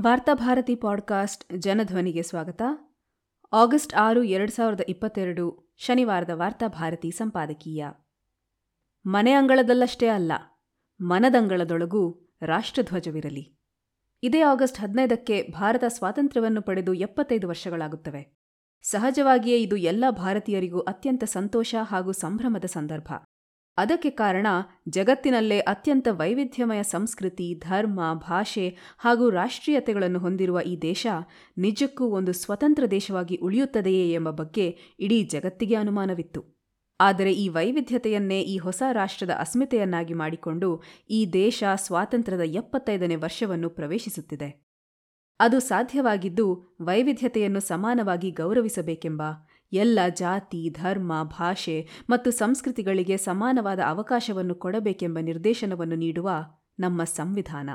Varthabharati podcast ಜನಧ್ವನಿಗೆ ಸ್ವಾಗತ. August ಆರು, ಎರಡು ಸಾವಿರದ ಇಪ್ಪತ್ತೆರಡು, ಶನಿವಾರದ ವಾರ್ತಾಭಾರತಿ ಸಂಪಾದಕೀಯ. ಮನೆ ಅಂಗಳದಲ್ಲಷ್ಟೇ ಅಲ್ಲ, ಮನದಂಗಳದೊಳಗೂ ರಾಷ್ಟ್ರಧ್ವಜವಿರಲಿ. ಇದೇ ಆಗಸ್ಟ್ ಹದಿನೈದಕ್ಕೆ ಭಾರತ ಸ್ವಾತಂತ್ರ್ಯವನ್ನು ಪಡೆದು ಎಪ್ಪತ್ತೈದು ವರ್ಷಗಳಾಗುತ್ತವೆ. ಸಹಜವಾಗಿಯೇ ಇದು ಎಲ್ಲ ಭಾರತೀಯರಿಗೂ ಅತ್ಯಂತ ಸಂತೋಷ ಹಾಗೂ ಸಂಭ್ರಮದ ಸಂದರ್ಭ. ಅದಕ್ಕೆ ಕಾರಣ ಜಗತ್ತಿನಲ್ಲೇ ಅತ್ಯಂತ ವೈವಿಧ್ಯಮಯ ಸಂಸ್ಕೃತಿ, ಧರ್ಮ, ಭಾಷೆ ಹಾಗೂ ರಾಷ್ಟ್ರೀಯತೆಗಳನ್ನು ಹೊಂದಿರುವ ಈ ದೇಶ ನಿಜಕ್ಕೂ ಒಂದು ಸ್ವತಂತ್ರ ದೇಶವಾಗಿ ಉಳಿಯುತ್ತದೆಯೇ ಎಂಬ ಬಗ್ಗೆ ಇಡೀ ಜಗತ್ತಿಗೆ ಅನುಮಾನವಿತ್ತು. ಆದರೆ ಈ ವೈವಿಧ್ಯತೆಯನ್ನೇ ಈ ಹೊಸ ರಾಷ್ಟ್ರದ ಅಸ್ಮಿತೆಯನ್ನಾಗಿ ಮಾಡಿಕೊಂಡು ಈ ದೇಶ ಸ್ವಾತಂತ್ರ್ಯದ ಎಪ್ಪತ್ತೈದನೇ ವರ್ಷವನ್ನು ಪ್ರವೇಶಿಸುತ್ತಿದೆ. ಅದು ಸಾಧ್ಯವಾಗಿದ್ದು ವೈವಿಧ್ಯತೆಯನ್ನು ಸಮಾನವಾಗಿ ಗೌರವಿಸಬೇಕೆಂಬ ಎಲ್ಲ ಜಾತಿ, ಧರ್ಮ, ಭಾಷೆ ಮತ್ತು ಸಂಸ್ಕೃತಿಗಳಿಗೆ ಸಮಾನವಾದ ಅವಕಾಶವನ್ನು ಕೊಡಬೇಕೆಂಬ ನಿರ್ದೇಶನವನ್ನು ನೀಡುವ ನಮ್ಮ ಸಂವಿಧಾನ.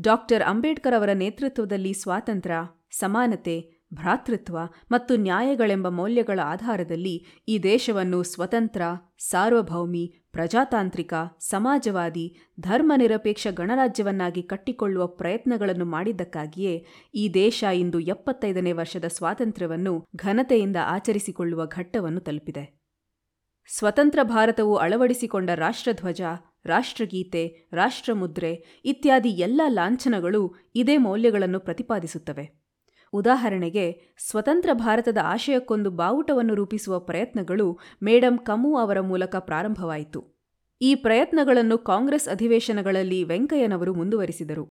ಡಾಕ್ಟರ್ ಅಂಬೇಡ್ಕರ್ ಅವರ ನೇತೃತ್ವದಲ್ಲಿ ಸ್ವಾತಂತ್ರ್ಯ, ಸಮಾನತೆ ಭ್ರಾತೃತ್ವ ಮತ್ತು ನ್ಯಾಯಗಳೆಂಬ ಮೌಲ್ಯಗಳ ಆಧಾರದಲ್ಲಿ ಈ ದೇಶವನ್ನು ಸ್ವತಂತ್ರ, ಸಾರ್ವಭೌಮಿ, ಪ್ರಜಾತಾಂತ್ರಿಕ, ಸಮಾಜವಾದಿ, ಧರ್ಮನಿರಪೇಕ್ಷ ಗಣರಾಜ್ಯವನ್ನಾಗಿ ಕಟ್ಟಿಕೊಳ್ಳುವ ಪ್ರಯತ್ನಗಳನ್ನು ಮಾಡಿದ್ದಕ್ಕಾಗಿಯೇ ಈ ದೇಶ ಇಂದು ಎಪ್ಪತ್ತೈದನೇ ವರ್ಷದ ಸ್ವಾತಂತ್ರ್ಯವನ್ನು ಘನತೆಯಿಂದ ಆಚರಿಸಿಕೊಳ್ಳುವ ಘಟ್ಟವನ್ನು ತಲುಪಿದೆ. ಸ್ವತಂತ್ರ ಭಾರತವು ಅಳವಡಿಸಿಕೊಂಡ ರಾಷ್ಟ್ರಧ್ವಜ, ರಾಷ್ಟ್ರಗೀತೆ, ರಾಷ್ಟ್ರಮುದ್ರೆ ಇತ್ಯಾದಿ ಎಲ್ಲ ಲಾಂಛನಗಳು ಇದೇ ಮೌಲ್ಯಗಳನ್ನು ಪ್ರತಿಪಾದಿಸುತ್ತವೆ. ಉದಾಹರಣೆಗೆ, ಸ್ವತಂತ್ರ ಭಾರತದ ಆಶಯಕ್ಕೊಂದು ಬಾವುಟವನ್ನು ರೂಪಿಸುವ ಪ್ರಯತ್ನಗಳು ಮೇಡಂ ಕಮು ಅವರ ಮೂಲಕ ಪ್ರಾರಂಭವಾಯಿತು. ಈ ಪ್ರಯತ್ನಗಳನ್ನು ಕಾಂಗ್ರೆಸ್ ಅಧಿವೇಶನಗಳಲ್ಲಿ ವೆಂಕಯ್ಯನವರು ಮುಂದುವರಿಸಿದರು.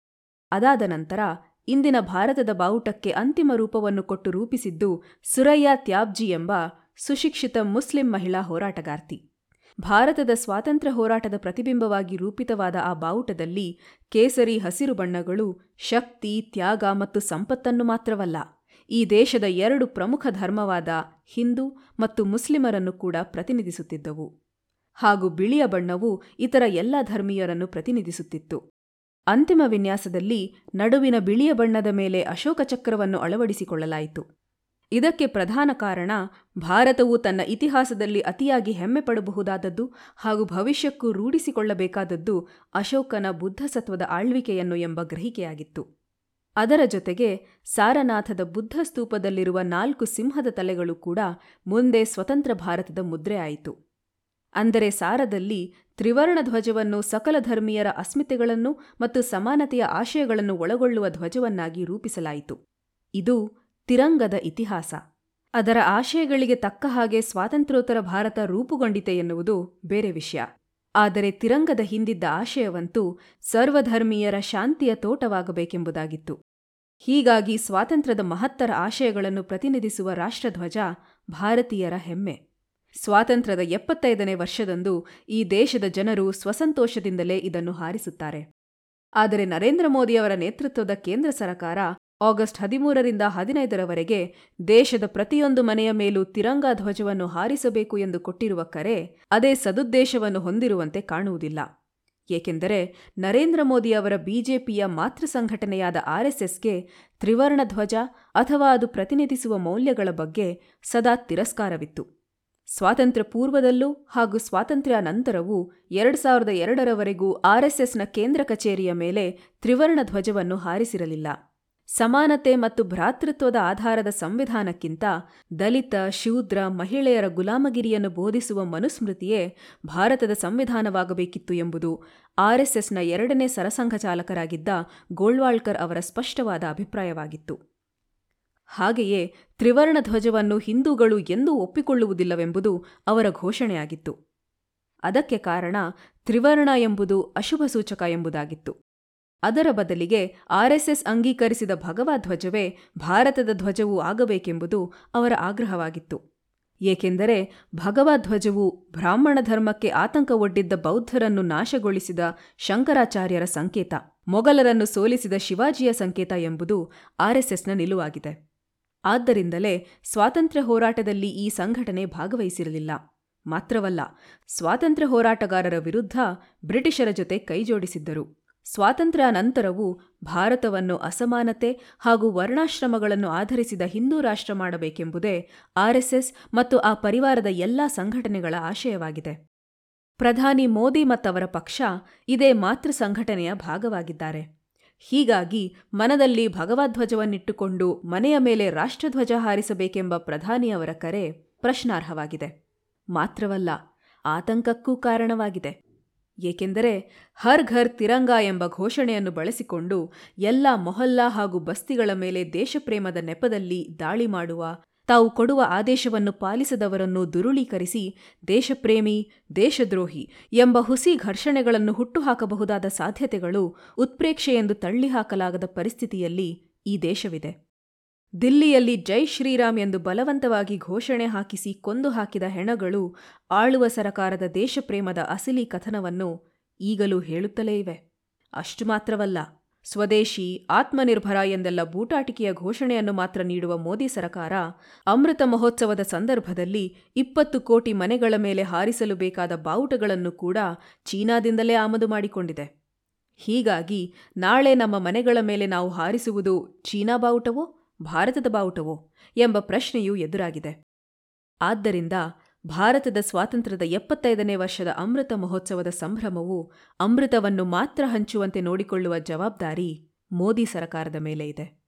ಅದಾದ ನಂತರ, ಇಂದಿನ ಭಾರತದ ಬಾವುಟಕ್ಕೆ ಅಂತಿಮ ರೂಪವನ್ನು ಕೊಟ್ಟು ರೂಪಿಸಿದ್ದು ಸುರಯ್ಯ ತ್ಯಾಬ್ಜಿ ಎಂಬ ಸುಶಿಕ್ಷಿತ ಮುಸ್ಲಿಂ ಮಹಿಳಾ ಹೋರಾಟಗಾರ್ತಿ. ಭಾರತದ ಸ್ವಾತಂತ್ರ್ಯ ಹೋರಾಟದ ಪ್ರತಿಬಿಂಬವಾಗಿ ರೂಪಿತವಾದ ಆ ಬಾವುಟದಲ್ಲಿ ಕೇಸರಿ ಹಸಿರು ಬಣ್ಣಗಳು, ಶಕ್ತಿ, ತ್ಯಾಗ ಮತ್ತು ಸಂಪತ್ತನ್ನು ಮಾತ್ರವಲ್ಲ, ಈ ದೇಶದ ಎರಡು ಪ್ರಮುಖ ಧರ್ಮವಾದ ಹಿಂದೂ ಮತ್ತು ಮುಸ್ಲಿಮರನ್ನು ಕೂಡ ಪ್ರತಿನಿಧಿಸುತ್ತಿದ್ದವು. ಹಾಗೂ ಬಿಳಿಯ ಬಣ್ಣವು ಇತರ ಎಲ್ಲ ಧರ್ಮೀಯರನ್ನು ಪ್ರತಿನಿಧಿಸುತ್ತಿತ್ತು. ಅಂತಿಮ ವಿನ್ಯಾಸದಲ್ಲಿ ನಡುವಿನ ಬಿಳಿಯ ಬಣ್ಣದ ಮೇಲೆ ಅಶೋಕ ಚಕ್ರವನ್ನು ಅಳವಡಿಸಿಕೊಳ್ಳಲಾಯಿತು. ಇದಕ್ಕೆ ಪ್ರಧಾನ ಕಾರಣ ಭಾರತವು ತನ್ನ ಇತಿಹಾಸದಲ್ಲಿ ಅತಿಯಾಗಿ ಹೆಮ್ಮೆ ಪಡಬಹುದಾದದ್ದು ಹಾಗೂ ಭವಿಷ್ಯಕ್ಕೂ ರೂಢಿಸಿಕೊಳ್ಳಬೇಕಾದದ್ದು ಅಶೋಕನ ಬುದ್ಧಸತ್ವದ ಆಳ್ವಿಕೆಯನ್ನು ಎಂಬ ಗ್ರಹಿಕೆಯಾಗಿತ್ತು. ಅದರ ಜೊತೆಗೆ ಸಾರನಾಥದ ಬುದ್ಧ ಸ್ತೂಪದಲ್ಲಿರುವ ನಾಲ್ಕು ಸಿಂಹದ ತಲೆಗಳು ಕೂಡ ಮುಂದೆ ಸ್ವತಂತ್ರ ಭಾರತದ ಮುದ್ರೆಯಾಯಿತು ಅಂದರೆ ಸಾರದಲ್ಲಿ ತ್ರಿವರ್ಣ ಧ್ವಜವನ್ನು ಸಕಲ ಧರ್ಮೀಯರ ಅಸ್ಮಿತೆಗಳನ್ನು ಮತ್ತು ಸಮಾನತೆಯ ಆಶಯಗಳನ್ನು ಒಳಗೊಳ್ಳುವ ಧ್ವಜವನ್ನಾಗಿ ರೂಪಿಸಲಾಯಿತು. ಇದು ತಿರಂಗದ ಇತಿಹಾಸ. ಅದರ ಆಶಯಗಳಿಗೆ ತಕ್ಕ ಹಾಗೆ ಸ್ವಾತಂತ್ರ್ಯೋತ್ತರ ಭಾರತ ರೂಪುಗೊಂಡಿತೆ ಎನ್ನುವುದು ಬೇರೆ ವಿಷಯ. ಆದರೆ ತಿರಂಗದ ಹಿಂದಿದ್ದ ಆಶಯವಂತೂ ಸರ್ವಧರ್ಮೀಯರ ಶಾಂತಿಯ ತೋಟವಾಗಬೇಕೆಂಬುದಾಗಿತ್ತು. ಹೀಗಾಗಿ ಸ್ವಾತಂತ್ರ್ಯದ ಮಹತ್ತರ ಆಶಯಗಳನ್ನು ಪ್ರತಿನಿಧಿಸುವ ರಾಷ್ಟ್ರಧ್ವಜ ಭಾರತೀಯರ ಹೆಮ್ಮೆ. ಸ್ವಾತಂತ್ರ್ಯದ ಎಪ್ಪತ್ತೈದನೇ ವರ್ಷದಂದು ಈ ದೇಶದ ಜನರು ಸ್ವಸಂತೋಷದಿಂದಲೇ ಇದನ್ನು ಹಾರಿಸುತ್ತಾರೆ. ಆದರೆ ನರೇಂದ್ರ ಮೋದಿಯವರ ನೇತೃತ್ವದ ಕೇಂದ್ರ ಸರ್ಕಾರ ಆಗಸ್ಟ್ ಹದಿಮೂರರಿಂದ ಹದಿನೈದರವರೆಗೆ ದೇಶದ ಪ್ರತಿಯೊಂದು ಮನೆಯ ಮೇಲೂ ತಿರಂಗ ಧ್ವಜವನ್ನು ಹಾರಿಸಬೇಕು ಎಂದು ಕೊಟ್ಟಿರುವ ಕರೆ ಅದೇ ಸದುದ್ದೇಶವನ್ನು ಹೊಂದಿರುವಂತೆ ಕಾಣುವುದಿಲ್ಲ. ಏಕೆಂದರೆ ನರೇಂದ್ರ ಮೋದಿ ಅವರ ಬಿಜೆಪಿಯ ಮಾತೃ ಸಂಘಟನೆಯಾದ ಆರ್ಎಸ್ಎಸ್ಗೆ ತ್ರಿವರ್ಣ ಧ್ವಜ ಅಥವಾ ಅದು ಪ್ರತಿನಿಧಿಸುವ ಮೌಲ್ಯಗಳ ಬಗ್ಗೆ ಸದಾ ತಿರಸ್ಕಾರವಿತ್ತು. ಸ್ವಾತಂತ್ರ್ಯ ಪೂರ್ವದಲ್ಲೂ ಹಾಗೂ ಸ್ವಾತಂತ್ರ್ಯ ನಂತರವೂ ಎರಡು ಸಾವಿರದ ಎರಡರವರೆಗೂ ಆರ್ಎಸ್ಎಸ್ನ ಕೇಂದ್ರ ಕಚೇರಿಯ ಮೇಲೆ ತ್ರಿವರ್ಣ ಧ್ವಜವನ್ನು ಹಾರಿಸಿರಲಿಲ್ಲ. ಸಮಾನತೆ ಮತ್ತು ಭ್ರಾತೃತ್ವದ ಆಧಾರದ ಸಂವಿಧಾನಕ್ಕಿಂತ ದಲಿತ, ಶೂದ್ರ, ಮಹಿಳೆಯರ ಗುಲಾಮಗಿರಿಯನ್ನು ಬೋಧಿಸುವ ಮನುಸ್ಮೃತಿಯೇ ಭಾರತದ ಸಂವಿಧಾನವಾಗಬೇಕಿತ್ತು ಎಂಬುದು ಆರ್ಎಸ್ಎಸ್ನ ಎರಡನೇ ಸರಸಂಘಚಾಲಕರಾಗಿದ್ದ ಗೋಳ್ವಾಳ್ಕರ್ ಅವರ ಸ್ಪಷ್ಟವಾದ ಅಭಿಪ್ರಾಯವಾಗಿತ್ತು. ಹಾಗೆಯೇ ತ್ರಿವರ್ಣ ಧ್ವಜವನ್ನು ಹಿಂದೂಗಳು ಎಂದೂ ಒಪ್ಪಿಕೊಳ್ಳುವುದಿಲ್ಲವೆಂಬುದು ಅವರ ಘೋಷಣೆಯಾಗಿತ್ತು. ಅದಕ್ಕೆ ಕಾರಣ ತ್ರಿವರ್ಣ ಎಂಬುದು ಅಶುಭ ಸೂಚಕ ಎಂಬುದಾಗಿತ್ತು. ಅದರ ಬದಲಿಗೆ ಆರ್ಎಸ್ಎಸ್ ಅಂಗೀಕರಿಸಿದ ಭಗವಾ ಧ್ವಜವೇ ಭಾರತದ ಧ್ವಜವೂ ಆಗಬೇಕೆಂಬುದು ಅವರ ಆಗ್ರಹವಾಗಿತ್ತು. ಏಕೆಂದರೆ ಭಗವಾ ಧ್ವಜವು ಬ್ರಾಹ್ಮಣ ಧರ್ಮಕ್ಕೆ ಆತಂಕ ಒಡ್ಡಿದ್ದ ಬೌದ್ಧರನ್ನು ನಾಶಗೊಳಿಸಿದ ಶಂಕರಾಚಾರ್ಯರ ಸಂಕೇತ, ಮೊಘಲರನ್ನು ಸೋಲಿಸಿದ ಶಿವಾಜಿಯ ಸಂಕೇತ ಎಂಬುದು ಆರ್ಎಸ್ಎಸ್ನ ನಿಲುವಾಗಿದೆ. ಆದ್ದರಿಂದಲೇ ಸ್ವಾತಂತ್ರ್ಯ ಹೋರಾಟದಲ್ಲಿ ಈ ಸಂಘಟನೆ ಭಾಗವಹಿಸಿರಲಿಲ್ಲ. ಮಾತ್ರವಲ್ಲ, ಸ್ವಾತಂತ್ರ್ಯ ಹೋರಾಟಗಾರರ ವಿರುದ್ಧ ಬ್ರಿಟಿಷರ ಜೊತೆ ಕೈಜೋಡಿಸಿದ್ದರು. ಸ್ವಾತಂತ್ರ್ಯ ನಂತರವೂ ಭಾರತವನ್ನು ಅಸಮಾನತೆ ಹಾಗೂ ವರ್ಣಾಶ್ರಮಗಳನ್ನು ಆಧರಿಸಿದ ಹಿಂದೂ ರಾಷ್ಟ್ರ ಮಾಡಬೇಕೆಂಬುದೇ ಆರ್ಎಸ್ಎಸ್ ಮತ್ತು ಆ ಪರಿವಾರದ ಎಲ್ಲಾ ಸಂಘಟನೆಗಳ ಆಶಯವಾಗಿದೆ. ಪ್ರಧಾನಿ ಮೋದಿ ಮತ್ತವರ ಪಕ್ಷ ಇದೇ ಮಾತೃ ಸಂಘಟನೆಯ ಭಾಗವಾಗಿದ್ದಾರೆ. ಹೀಗಾಗಿ ಮನದಲ್ಲಿ ಭಗವಧ್ವಜವನ್ನಿಟ್ಟುಕೊಂಡು ಮನೆಯ ಮೇಲೆ ರಾಷ್ಟ್ರಧ್ವಜ ಹಾರಿಸಬೇಕೆಂಬ ಪ್ರಧಾನಿಯವರ ಕರೆ ಪ್ರಶ್ನಾರ್ಹವಾಗಿದೆ. ಮಾತ್ರವಲ್ಲ, ಆತಂಕಕ್ಕೂ ಕಾರಣವಾಗಿದೆ. ಏಕೆಂದರೆ ಹರ್ ಘರ್ ತಿರಂಗ ಎಂಬ ಘೋಷಣೆಯನ್ನು ಬಳಸಿಕೊಂಡು ಎಲ್ಲ ಮೊಹಲ್ಲಾ ಹಾಗೂ ಬಸ್ತಿಗಳ ಮೇಲೆ ದೇಶಪ್ರೇಮದ ನೆಪದಲ್ಲಿ ದಾಳಿ ಮಾಡುವ, ತಾವು ಕೊಡುವ ಆದೇಶವನ್ನು ಪಾಲಿಸದವರನ್ನು ದುರುಳೀಕರಿಸಿ ದೇಶಪ್ರೇಮಿ, ದೇಶದ್ರೋಹಿ ಎಂಬ ಹುಸಿ ಘರ್ಷಣೆಗಳನ್ನು ಹುಟ್ಟುಹಾಕಬಹುದಾದ ಸಾಧ್ಯತೆಗಳು ಉತ್ಪ್ರೇಕ್ಷೆಯೆಂದು ತಳ್ಳಿಹಾಕಲಾಗದ ಪರಿಸ್ಥಿತಿಯಲ್ಲಿ ಈ ದೇಶವಿದೆ. ದಿಲ್ಲಿಯಲ್ಲಿ ಜೈ ಶ್ರೀರಾಮ್ ಎಂದು ಬಲವಂತವಾಗಿ ಘೋಷಣೆ ಹಾಕಿಸಿ ಕೊಂದು ಹಾಕಿದ ಹೆಣಗಳು ಆಳುವ ಸರಕಾರದ ದೇಶಪ್ರೇಮದ ಅಸಲಿ ಕಥನವನ್ನು ಈಗಲೂ ಹೇಳುತ್ತಲೇ ಇವೆ. ಅಷ್ಟು ಮಾತ್ರವಲ್ಲ, ಸ್ವದೇಶಿ ಆತ್ಮನಿರ್ಭರ ಎಂದೆಲ್ಲ ಬೂಟಾಟಿಕೆಯ ಘೋಷಣೆಯನ್ನು ಮಾತ್ರ ನೀಡುವ ಮೋದಿ ಸರಕಾರ ಅಮೃತ ಮಹೋತ್ಸವದ ಸಂದರ್ಭದಲ್ಲಿ ಇಪ್ಪತ್ತು ಕೋಟಿ ಮನೆಗಳ ಮೇಲೆ ಹಾರಿಸಲು ಬೇಕಾದ ಬಾವುಟಗಳನ್ನು ಕೂಡ ಚೀನಾದಿಂದಲೇ ಆಮದು ಮಾಡಿಕೊಂಡಿದೆ. ಹೀಗಾಗಿ ನಾಳೆ ನಮ್ಮ ಮನೆಗಳ ಮೇಲೆ ನಾವು ಹಾರಿಸುವುದು ಚೀನಾ ಬಾವುಟವೋ? ಭಾರತದ ಬಾವುಟವೋ ಎಂಬ ಪ್ರಶ್ನೆಯೂ ಎದುರಾಗಿದೆ. ಆದ್ದರಿಂದ ಭಾರತದ ಸ್ವಾತಂತ್ರ್ಯದ ಎಪ್ಪತ್ತೈದನೇ ವರ್ಷದ ಅಮೃತ ಮಹೋತ್ಸವದ ಸಂಭ್ರಮವು ಅಮೃತವನ್ನು ಮಾತ್ರ ಹಂಚುವಂತೆ ನೋಡಿಕೊಳ್ಳುವ ಜವಾಬ್ದಾರಿ ಮೋದಿ ಸರಕಾರದ ಮೇಲೆ ಇದೆ.